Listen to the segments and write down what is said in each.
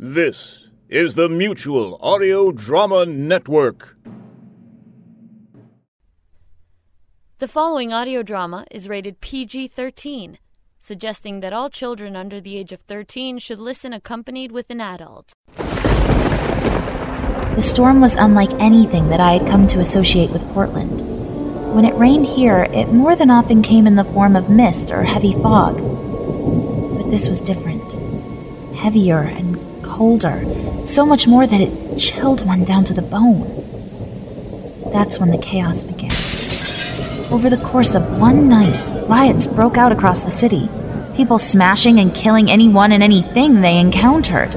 This is the Mutual Audio Drama Network. The following audio drama is rated PG 13, suggesting that all children under the age of 13 should listen accompanied with an adult. The storm was unlike anything that I had come to associate with Portland. When it rained here, it more than often came in the form of mist or heavy fog. But this was different. Heavier and colder, so much more that it chilled one down to the bone. That's when the chaos began. Over the course of one night, riots broke out across the city, people smashing and killing anyone and anything they encountered.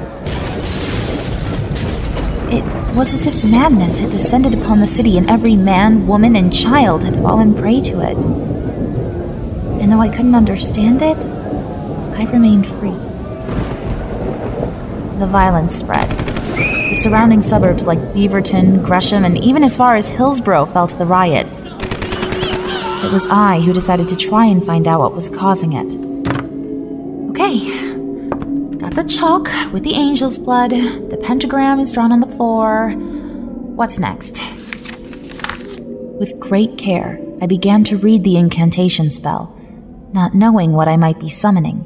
It was as if madness had descended upon the city and every man, woman, and child had fallen prey to it. And though I couldn't understand it, I remained free. The violence spread. The surrounding suburbs like Beaverton, Gresham, and even as far as Hillsboro felt the riots. It was I who decided to try and find out what was causing it. Okay, got the chalk with the angel's blood, the pentagram is drawn on the floor. What's next? With great care, I began to read the incantation spell, not knowing what I might be summoning.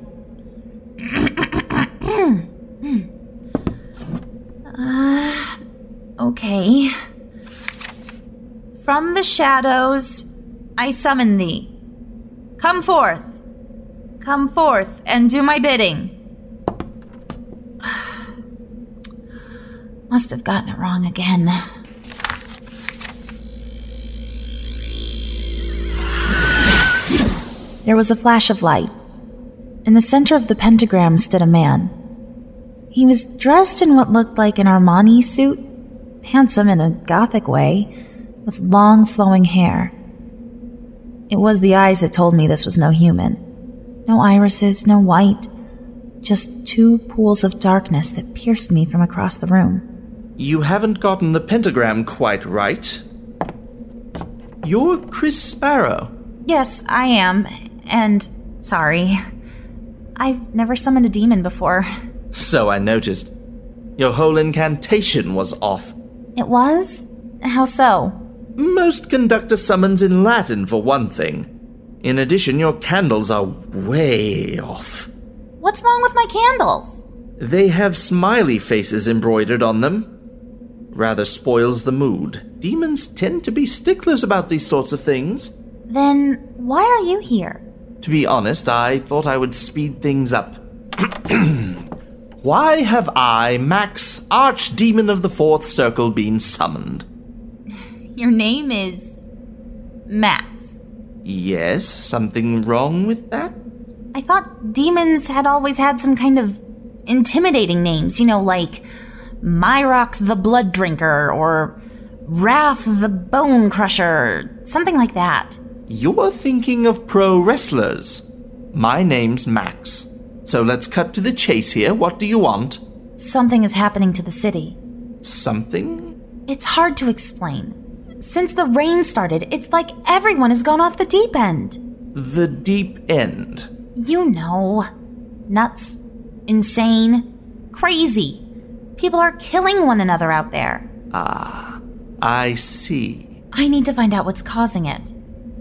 uh, okay. From the shadows, I summon thee. Come forth. Come forth and do my bidding. Must have gotten it wrong again. There was a flash of light. In the center of the pentagram stood a man. He was dressed in what looked like an Armani suit, handsome in a gothic way, with long flowing hair. It was the eyes that told me this was no human. No irises, no white, just two pools of darkness that pierced me from across the room. You haven't gotten the pentagram quite right. You're Chris Sparrow. Yes, I am, and sorry. I've never summoned a demon before. So I noticed. Your whole incantation was off. It was? How so? Most conduct a summons in Latin, for one thing. In addition, your candles are way off. What's wrong with my candles? They have smiley faces embroidered on them. Rather spoils the mood. Demons tend to be sticklers about these sorts of things. Then why are you here? To be honest, I thought I would speed things up. why have I, Max, Archdemon of the Fourth Circle, been summoned? Your name is. Max. Yes, something wrong with that? I thought demons had always had some kind of intimidating names, you know, like Myrock the Blood Drinker or Wrath the Bone Crusher, something like that. You're thinking of pro wrestlers. My name's Max. So let's cut to the chase here. What do you want? Something is happening to the city. Something? It's hard to explain. Since the rain started, it's like everyone has gone off the deep end. The deep end? You know. Nuts. Insane. Crazy. People are killing one another out there. Ah, I see. I need to find out what's causing it.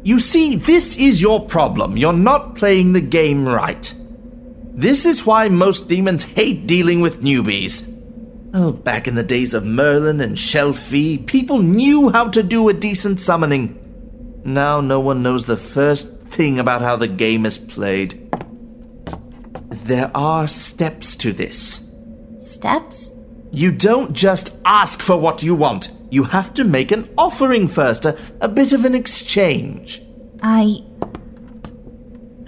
You see, this is your problem. You're not playing the game right. This is why most demons hate dealing with newbies. Oh, back in the days of Merlin and Shelfie, people knew how to do a decent summoning. Now no one knows the first thing about how the game is played. There are steps to this. Steps? You don't just ask for what you want. You have to make an offering first, a, a bit of an exchange. I.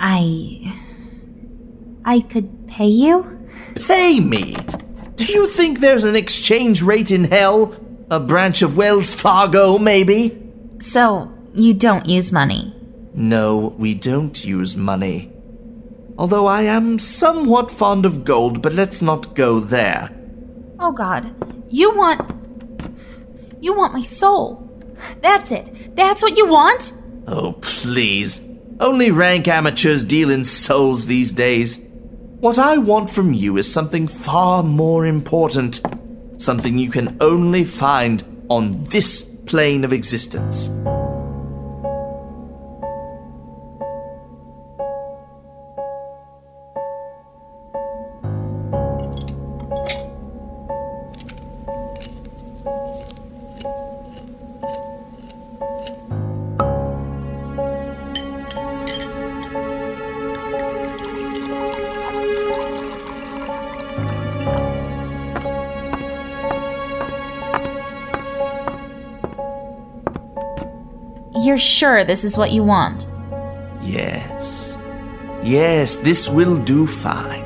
I. I could pay you? Pay me? Do you think there's an exchange rate in hell? A branch of Wells Fargo, maybe? So, you don't use money? No, we don't use money. Although I am somewhat fond of gold, but let's not go there. Oh god. You want. You want my soul. That's it. That's what you want? Oh, please. Only rank amateurs deal in souls these days. What I want from you is something far more important. Something you can only find on this plane of existence. You're sure this is what you want? Yes. Yes, this will do fine.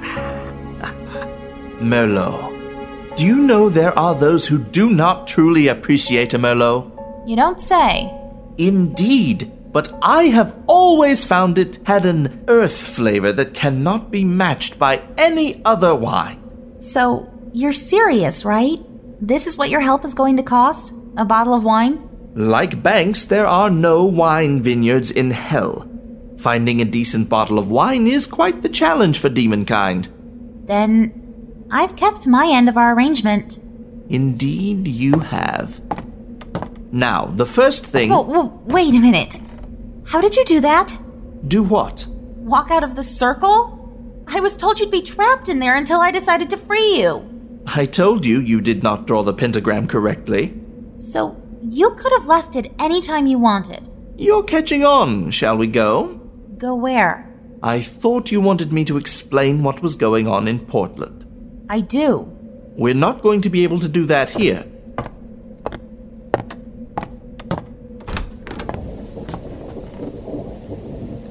Merlot. Do you know there are those who do not truly appreciate a Merlot? You don't say. Indeed, but I have always found it had an earth flavor that cannot be matched by any other wine. So, you're serious, right? This is what your help is going to cost? A bottle of wine? Like Banks, there are no wine vineyards in hell. Finding a decent bottle of wine is quite the challenge for demonkind. Then I've kept my end of our arrangement. Indeed, you have. Now, the first thing. Whoa, whoa, wait a minute. How did you do that? Do what? Walk out of the circle? I was told you'd be trapped in there until I decided to free you. I told you you did not draw the pentagram correctly. So, you could have left it any time you wanted. You're catching on, shall we go? Go where? I thought you wanted me to explain what was going on in Portland. I do. We're not going to be able to do that here.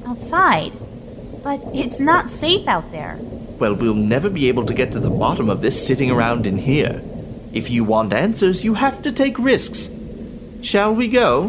Outside. But it's not safe out there. Well, we'll never be able to get to the bottom of this sitting around in here. If you want answers, you have to take risks. Shall we go?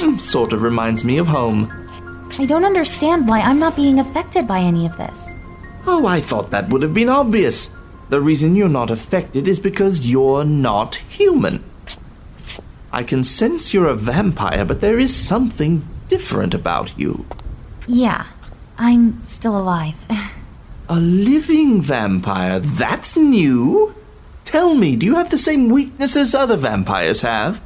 Hmm, Sort of reminds me of home. I don't understand why I'm not being affected by any of this. Oh, I thought that would have been obvious. The reason you're not affected is because you're not human. I can sense you're a vampire, but there is something different about you. Yeah, I'm still alive. A living vampire? That's new. Tell me, do you have the same weaknesses other vampires have?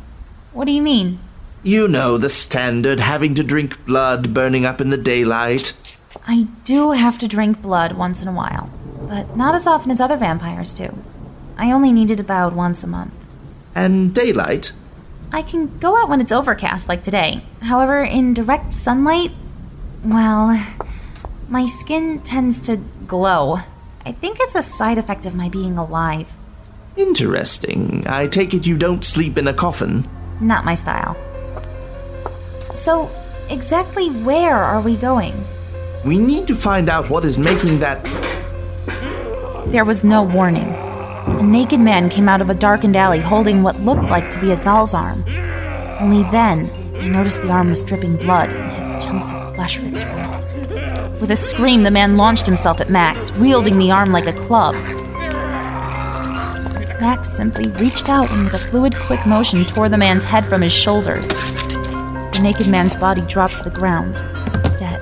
what do you mean? You know, the standard having to drink blood burning up in the daylight. I do have to drink blood once in a while, but not as often as other vampires do. I only need it about once a month. And daylight? I can go out when it's overcast, like today. However, in direct sunlight, well, my skin tends to glow. I think it's a side effect of my being alive. Interesting. I take it you don't sleep in a coffin. Not my style. So, exactly where are we going? We need to find out what is making that. There was no warning. A naked man came out of a darkened alley holding what looked like to be a doll's arm. Only then, I noticed the arm was dripping blood and had chunks of flesh ripped from it. With a scream, the man launched himself at Max, wielding the arm like a club. Max simply reached out and with a fluid, quick motion tore the man's head from his shoulders. The naked man's body dropped to the ground, dead.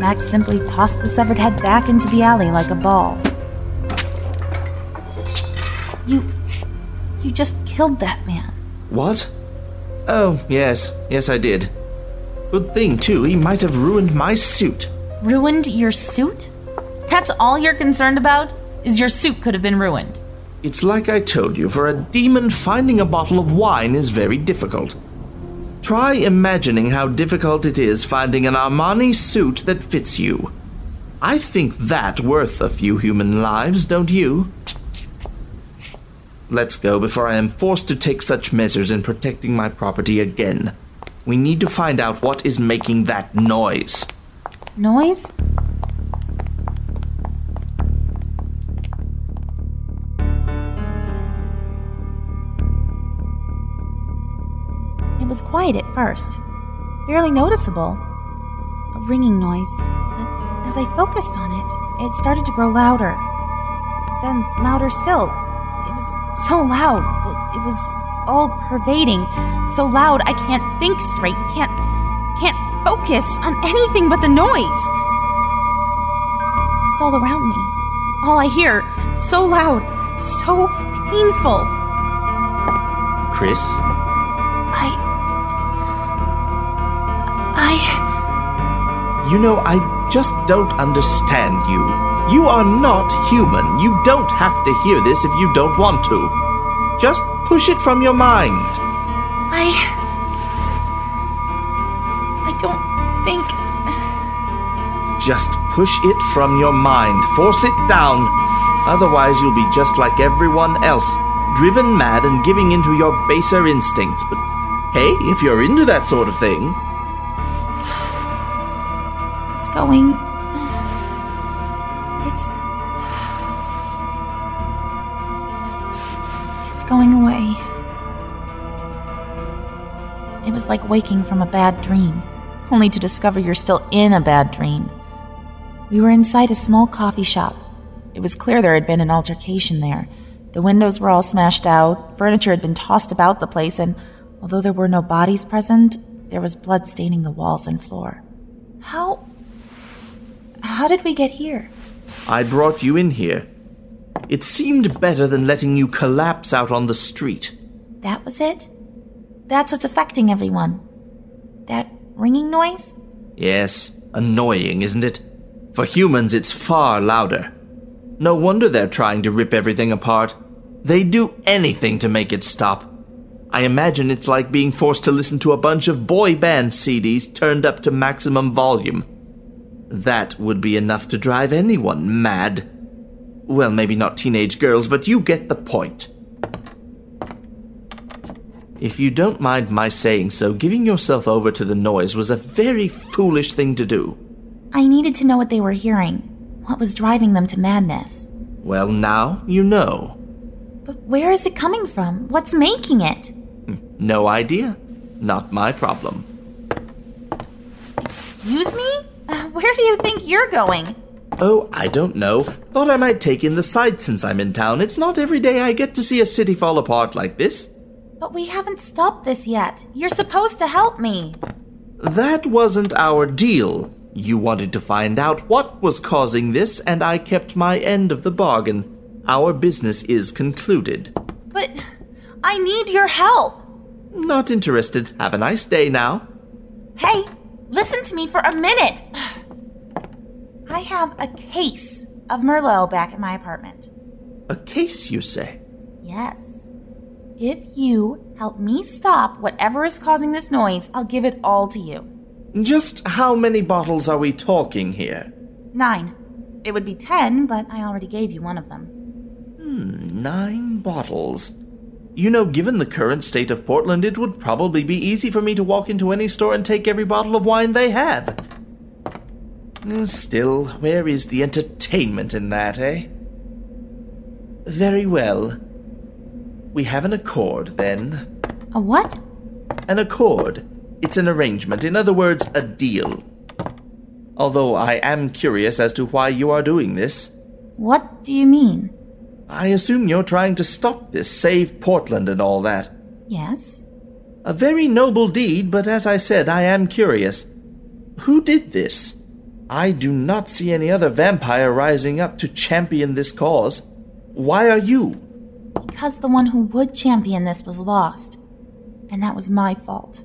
Max simply tossed the severed head back into the alley like a ball. You. You just killed that man. What? Oh, yes. Yes, I did. Good thing, too, he might have ruined my suit. Ruined your suit? That's all you're concerned about? Is your suit could have been ruined? It's like I told you, for a demon, finding a bottle of wine is very difficult. Try imagining how difficult it is finding an Armani suit that fits you. I think that worth a few human lives, don't you? Let's go before I am forced to take such measures in protecting my property again. We need to find out what is making that noise. Noise? Quiet at first, barely noticeable. A ringing noise, but as I focused on it, it started to grow louder. Then louder still. It was so loud. It was all pervading. So loud I can't think straight, can't can't focus on anything but the noise. It's all around me. All I hear, so loud, so painful. Chris? You know, I just don't understand you. You are not human. You don't have to hear this if you don't want to. Just push it from your mind. I. I don't think. Just push it from your mind. Force it down. Otherwise, you'll be just like everyone else, driven mad and giving into your baser instincts. But hey, if you're into that sort of thing, going. It's. It's going away. It was like waking from a bad dream, only to discover you're still in a bad dream. We were inside a small coffee shop. It was clear there had been an altercation there. The windows were all smashed out, furniture had been tossed about the place, and although there were no bodies present, there was blood staining the walls and floor. How. How did we get here? I brought you in here. It seemed better than letting you collapse out on the street. That was it? That's what's affecting everyone. That ringing noise? Yes, annoying, isn't it? For humans, it's far louder. No wonder they're trying to rip everything apart. They'd do anything to make it stop. I imagine it's like being forced to listen to a bunch of boy band CDs turned up to maximum volume. That would be enough to drive anyone mad. Well, maybe not teenage girls, but you get the point. If you don't mind my saying so, giving yourself over to the noise was a very foolish thing to do. I needed to know what they were hearing. What was driving them to madness? Well, now you know. But where is it coming from? What's making it? Hmm, no idea. Not my problem. Excuse me? Where do you think you're going? Oh, I don't know. Thought I might take in the sights since I'm in town. It's not every day I get to see a city fall apart like this. But we haven't stopped this yet. You're supposed to help me. That wasn't our deal. You wanted to find out what was causing this, and I kept my end of the bargain. Our business is concluded. But I need your help. Not interested. Have a nice day now. Hey, listen to me for a minute. I have a case of Merlot back at my apartment. A case, you say? Yes. If you help me stop whatever is causing this noise, I'll give it all to you. Just how many bottles are we talking here? Nine. It would be ten, but I already gave you one of them. Hmm, nine bottles. You know, given the current state of Portland, it would probably be easy for me to walk into any store and take every bottle of wine they have. Uh, Still, where is the entertainment in that, eh? Very well. We have an accord, then. A what? An accord. It's an arrangement, in other words, a deal. Although I am curious as to why you are doing this. What do you mean? I assume you're trying to stop this, save Portland and all that. Yes. A very noble deed, but as I said, I am curious. Who did this? I do not see any other vampire rising up to champion this cause. Why are you? Because the one who would champion this was lost. And that was my fault.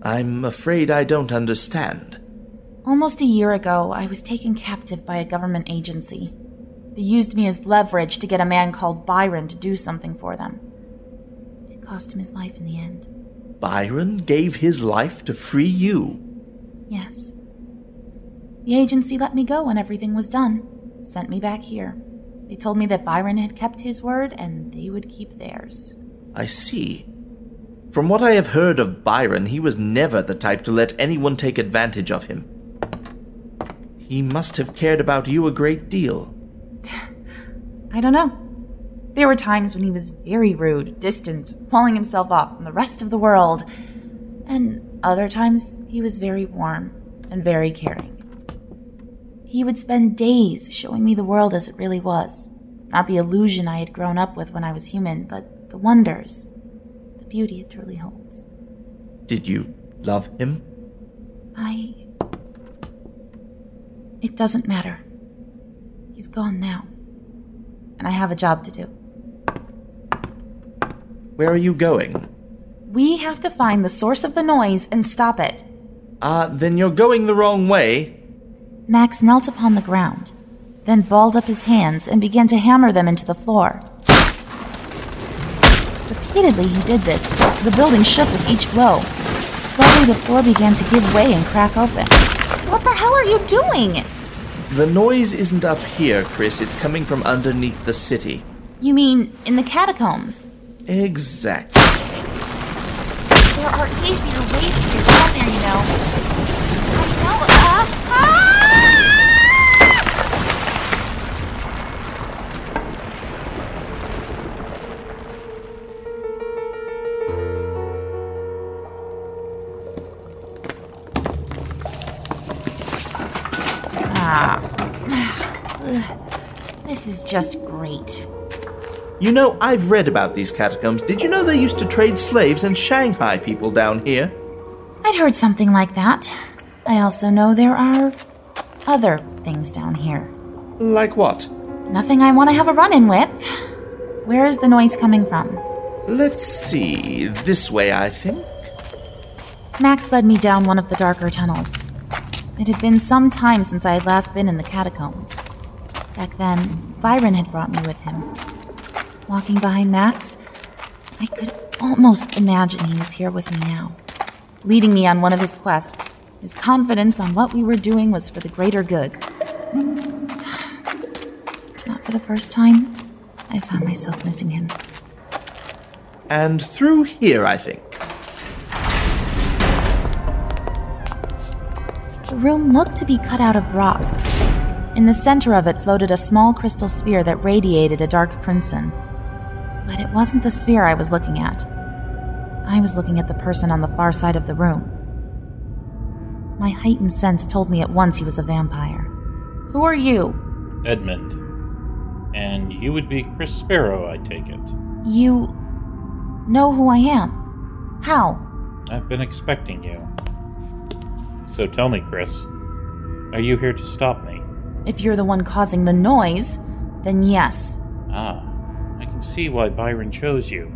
I'm afraid I don't understand. Almost a year ago, I was taken captive by a government agency. They used me as leverage to get a man called Byron to do something for them. It cost him his life in the end. Byron gave his life to free you. Yes. The agency let me go when everything was done, sent me back here. They told me that Byron had kept his word and they would keep theirs. I see. From what I have heard of Byron, he was never the type to let anyone take advantage of him. He must have cared about you a great deal. I don't know. There were times when he was very rude, distant, pulling himself off from the rest of the world. And other times, he was very warm and very caring. He would spend days showing me the world as it really was. Not the illusion I had grown up with when I was human, but the wonders, the beauty it truly holds. Did you love him? I. It doesn't matter. He's gone now. And I have a job to do. Where are you going? We have to find the source of the noise and stop it. Ah, uh, then you're going the wrong way. Max knelt upon the ground, then balled up his hands and began to hammer them into the floor. Repeatedly he did this. The building shook with each blow. Slowly the floor began to give way and crack open. What the hell are you doing? The noise isn't up here, Chris. It's coming from underneath the city. You mean in the catacombs? Exactly. There are easier ways to get down there, you know. I know. Ah! Just great. You know, I've read about these catacombs. Did you know they used to trade slaves and Shanghai people down here? I'd heard something like that. I also know there are other things down here. Like what? Nothing I want to have a run in with. Where is the noise coming from? Let's see. This way, I think. Max led me down one of the darker tunnels. It had been some time since I had last been in the catacombs. Back then, Byron had brought me with him. Walking behind Max, I could almost imagine he was here with me now, leading me on one of his quests. His confidence on what we were doing was for the greater good. Not for the first time, I found myself missing him. And through here, I think. The room looked to be cut out of rock. In the center of it floated a small crystal sphere that radiated a dark crimson. But it wasn't the sphere I was looking at. I was looking at the person on the far side of the room. My heightened sense told me at once he was a vampire. Who are you? Edmund. And you would be Chris Sparrow, I take it. You know who I am? How? I've been expecting you. So tell me, Chris, are you here to stop me? If you're the one causing the noise, then yes. Ah, I can see why Byron chose you.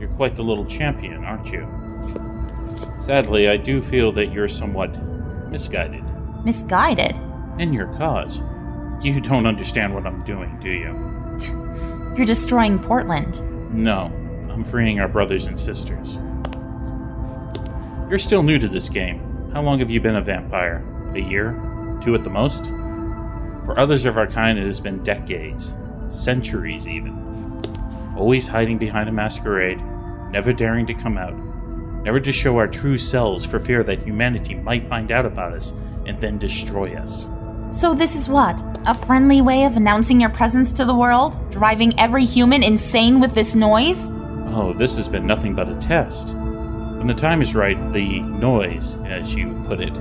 You're quite the little champion, aren't you? Sadly, I do feel that you're somewhat misguided. Misguided? In your cause. You don't understand what I'm doing, do you? You're destroying Portland. No, I'm freeing our brothers and sisters. You're still new to this game. How long have you been a vampire? A year? Two at the most? For others of our kind, it has been decades, centuries even. Always hiding behind a masquerade, never daring to come out, never to show our true selves for fear that humanity might find out about us and then destroy us. So, this is what? A friendly way of announcing your presence to the world? Driving every human insane with this noise? Oh, this has been nothing but a test. When the time is right, the noise, as you put it,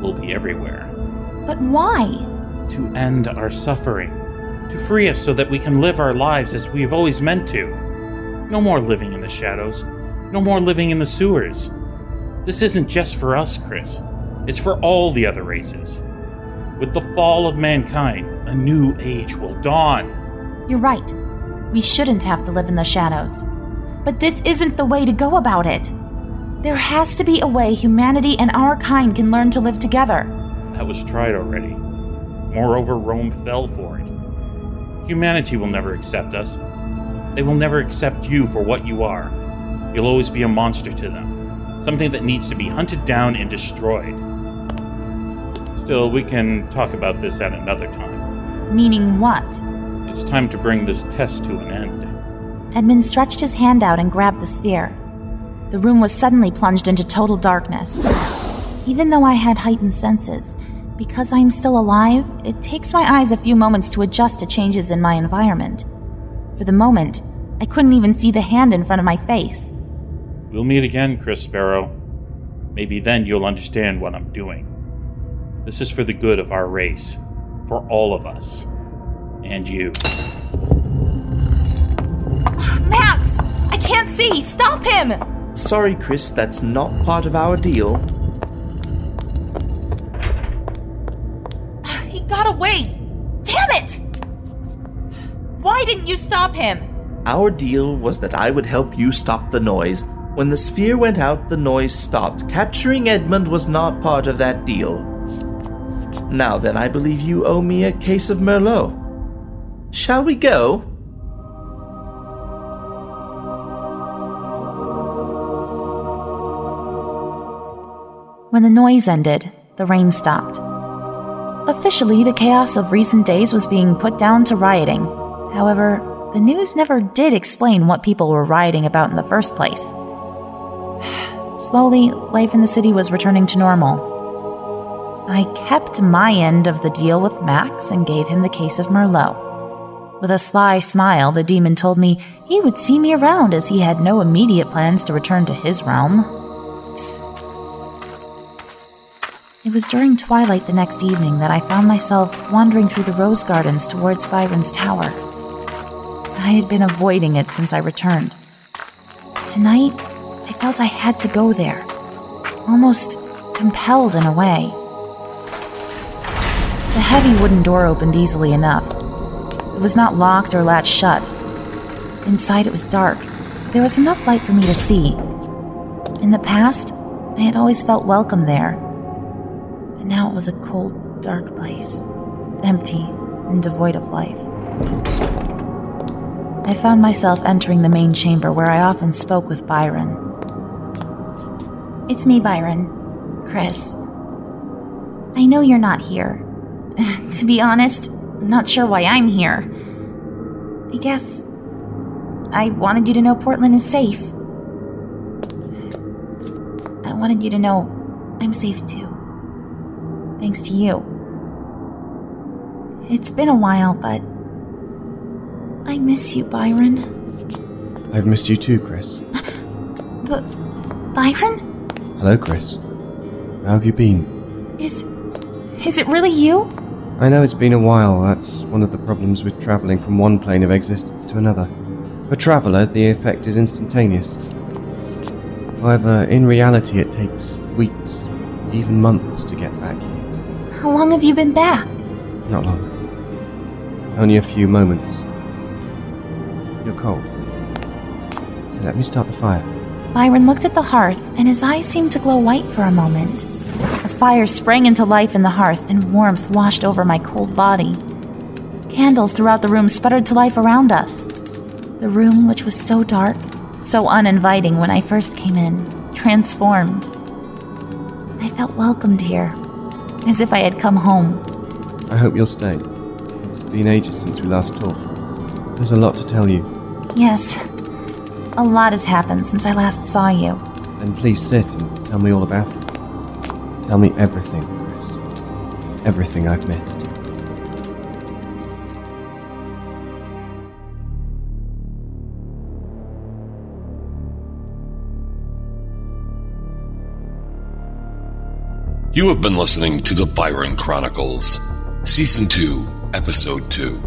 will be everywhere. But why? To end our suffering. To free us so that we can live our lives as we have always meant to. No more living in the shadows. No more living in the sewers. This isn't just for us, Chris. It's for all the other races. With the fall of mankind, a new age will dawn. You're right. We shouldn't have to live in the shadows. But this isn't the way to go about it. There has to be a way humanity and our kind can learn to live together. That was tried already. Moreover, Rome fell for it. Humanity will never accept us. They will never accept you for what you are. You'll always be a monster to them, something that needs to be hunted down and destroyed. Still, we can talk about this at another time. Meaning what? It's time to bring this test to an end. Edmund stretched his hand out and grabbed the sphere. The room was suddenly plunged into total darkness. Even though I had heightened senses, because I'm still alive, it takes my eyes a few moments to adjust to changes in my environment. For the moment, I couldn't even see the hand in front of my face. We'll meet again, Chris Sparrow. Maybe then you'll understand what I'm doing. This is for the good of our race, for all of us, and you. Max! I can't see! Stop him! Sorry, Chris, that's not part of our deal. Didn't you stop him? Our deal was that I would help you stop the noise. When the sphere went out, the noise stopped. Capturing Edmund was not part of that deal. Now then, I believe you owe me a case of Merlot. Shall we go? When the noise ended, the rain stopped. Officially, the chaos of recent days was being put down to rioting. However, the news never did explain what people were rioting about in the first place. Slowly, life in the city was returning to normal. I kept my end of the deal with Max and gave him the case of Merlot. With a sly smile, the demon told me he would see me around as he had no immediate plans to return to his realm. It was during twilight the next evening that I found myself wandering through the rose gardens towards Byron's tower. I had been avoiding it since I returned. Tonight, I felt I had to go there, almost compelled in a way. The heavy wooden door opened easily enough. It was not locked or latched shut. Inside, it was dark, but there was enough light for me to see. In the past, I had always felt welcome there but now it was a cold, dark place, empty and devoid of life. I found myself entering the main chamber where I often spoke with Byron. It's me, Byron. Chris. I know you're not here. to be honest, I'm not sure why I'm here. I guess I wanted you to know Portland is safe. I wanted you to know I'm safe too thanks to you. It's been a while, but miss you, Byron. I've missed you too, Chris. But Byron? Hello, Chris. How have you been? Is is it really you? I know it's been a while. That's one of the problems with traveling from one plane of existence to another. For traveler, the effect is instantaneous. However, in reality, it takes weeks, even months to get back here. How long have you been back? Not long. Only a few moments. You're cold. Let me start the fire. Byron looked at the hearth, and his eyes seemed to glow white for a moment. The fire sprang into life in the hearth, and warmth washed over my cold body. Candles throughout the room sputtered to life around us. The room, which was so dark, so uninviting when I first came in, transformed. I felt welcomed here, as if I had come home. I hope you'll stay. It's been ages since we last talked. There's a lot to tell you. Yes, a lot has happened since I last saw you. Then please sit and tell me all about it. Tell me everything, Chris. Everything I've missed. You have been listening to the Byron Chronicles, Season 2, Episode 2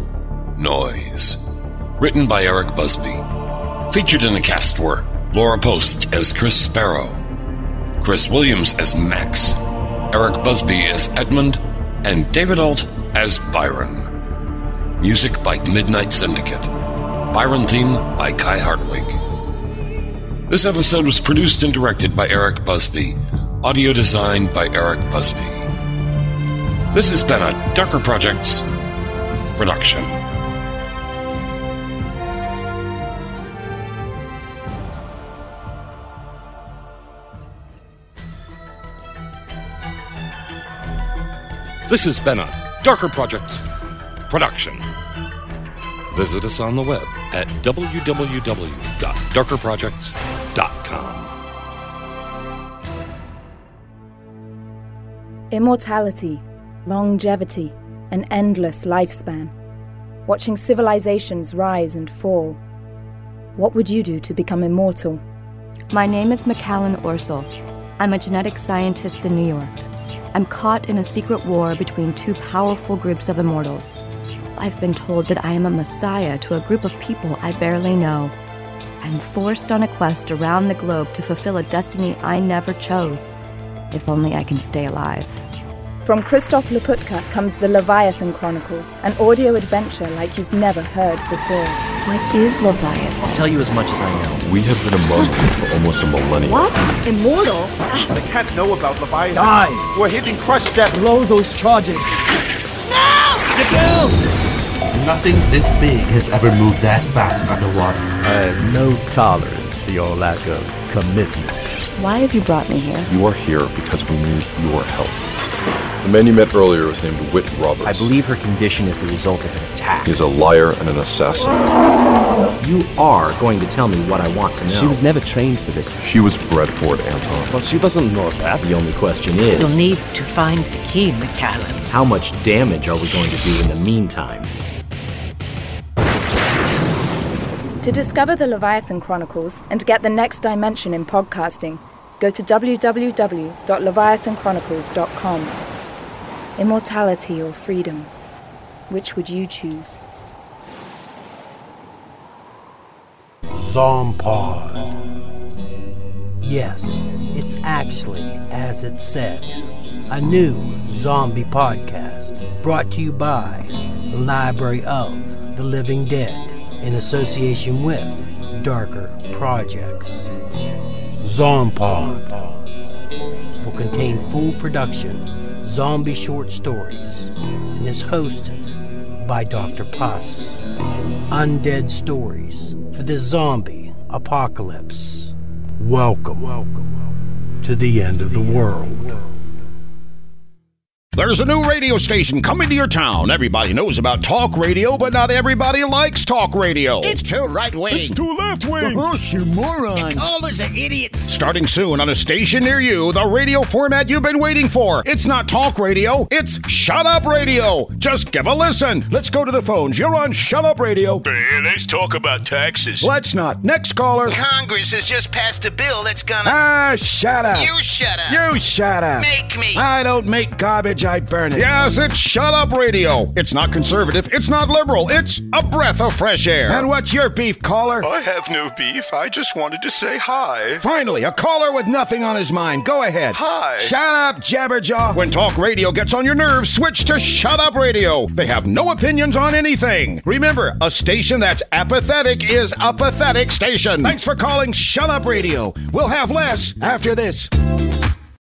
Noise. Written by Eric Busby. Featured in the cast were Laura Post as Chris Sparrow, Chris Williams as Max, Eric Busby as Edmund, and David Alt as Byron. Music by Midnight Syndicate. Byron theme by Kai Hartwig. This episode was produced and directed by Eric Busby. Audio designed by Eric Busby. This has been a Darker Projects production. This has been a Darker Projects production. Visit us on the web at www.darkerprojects.com. Immortality, longevity, an endless lifespan. Watching civilizations rise and fall. What would you do to become immortal? My name is McCallan Orsel. I'm a genetic scientist in New York. I'm caught in a secret war between two powerful groups of immortals. I've been told that I am a messiah to a group of people I barely know. I'm forced on a quest around the globe to fulfill a destiny I never chose. If only I can stay alive. From Christoph Laputka comes the Leviathan Chronicles, an audio adventure like you've never heard before. What is Leviathan? I'll tell you as much as I know. We have been among you for almost a millennium. What? Immortal? Ah. But I can't know about Leviathan. Dive! We're hitting crush depth. Blow those charges. No! Get down! Nothing this big has ever moved that fast underwater. I have no tolerance for your lack of commitment. Why have you brought me here? You are here because we need your help. The man you met earlier was named Whit Roberts. I believe her condition is the result of an attack. He's a liar and an assassin. You are going to tell me what I want to know. She was never trained for this. She was bred for it, Anton. Well, she doesn't know that. The only question is... You'll need to find the key, McCallum. How much damage are we going to do in the meantime? To discover the Leviathan Chronicles and get the next dimension in podcasting, go to www.leviathanchronicles.com. Immortality or freedom? Which would you choose? Zompod. Yes, it's actually as it said. A new zombie podcast brought to you by the Library of the Living Dead in association with Darker Projects. Zompod will contain full production zombie short stories and is hosted by Dr. Puss. Undead stories for the zombie apocalypse. Welcome, welcome to the end of the world. There's a new radio station coming to your town. Everybody knows about talk radio, but not everybody likes talk radio. It's too right wing. It's too left wing. Oh, you morons. All is an idiot. Starting soon on a station near you, the radio format you've been waiting for. It's not talk radio, it's Shut Up Radio. Just give a listen. Let's go to the phones. You're on Shut Up Radio. Hey, let's talk about taxes. Let's not. Next caller. Congress has just passed a bill that's gonna. Ah, shut up. You shut up. You shut up. Make me. I don't make garbage, I burn. Yes, it's Shut Up Radio. It's not conservative, it's not liberal, it's a breath of fresh air. And what's your beef, caller? I have no beef. I just wanted to say hi. Finally, a caller with nothing on his mind. Go ahead. Hi. Shut up, Jabberjaw. When talk radio gets on your nerves, switch to Shut Up Radio. They have no opinions on anything. Remember, a station that's apathetic is a pathetic station. Thanks for calling Shut Up Radio. We'll have less after this.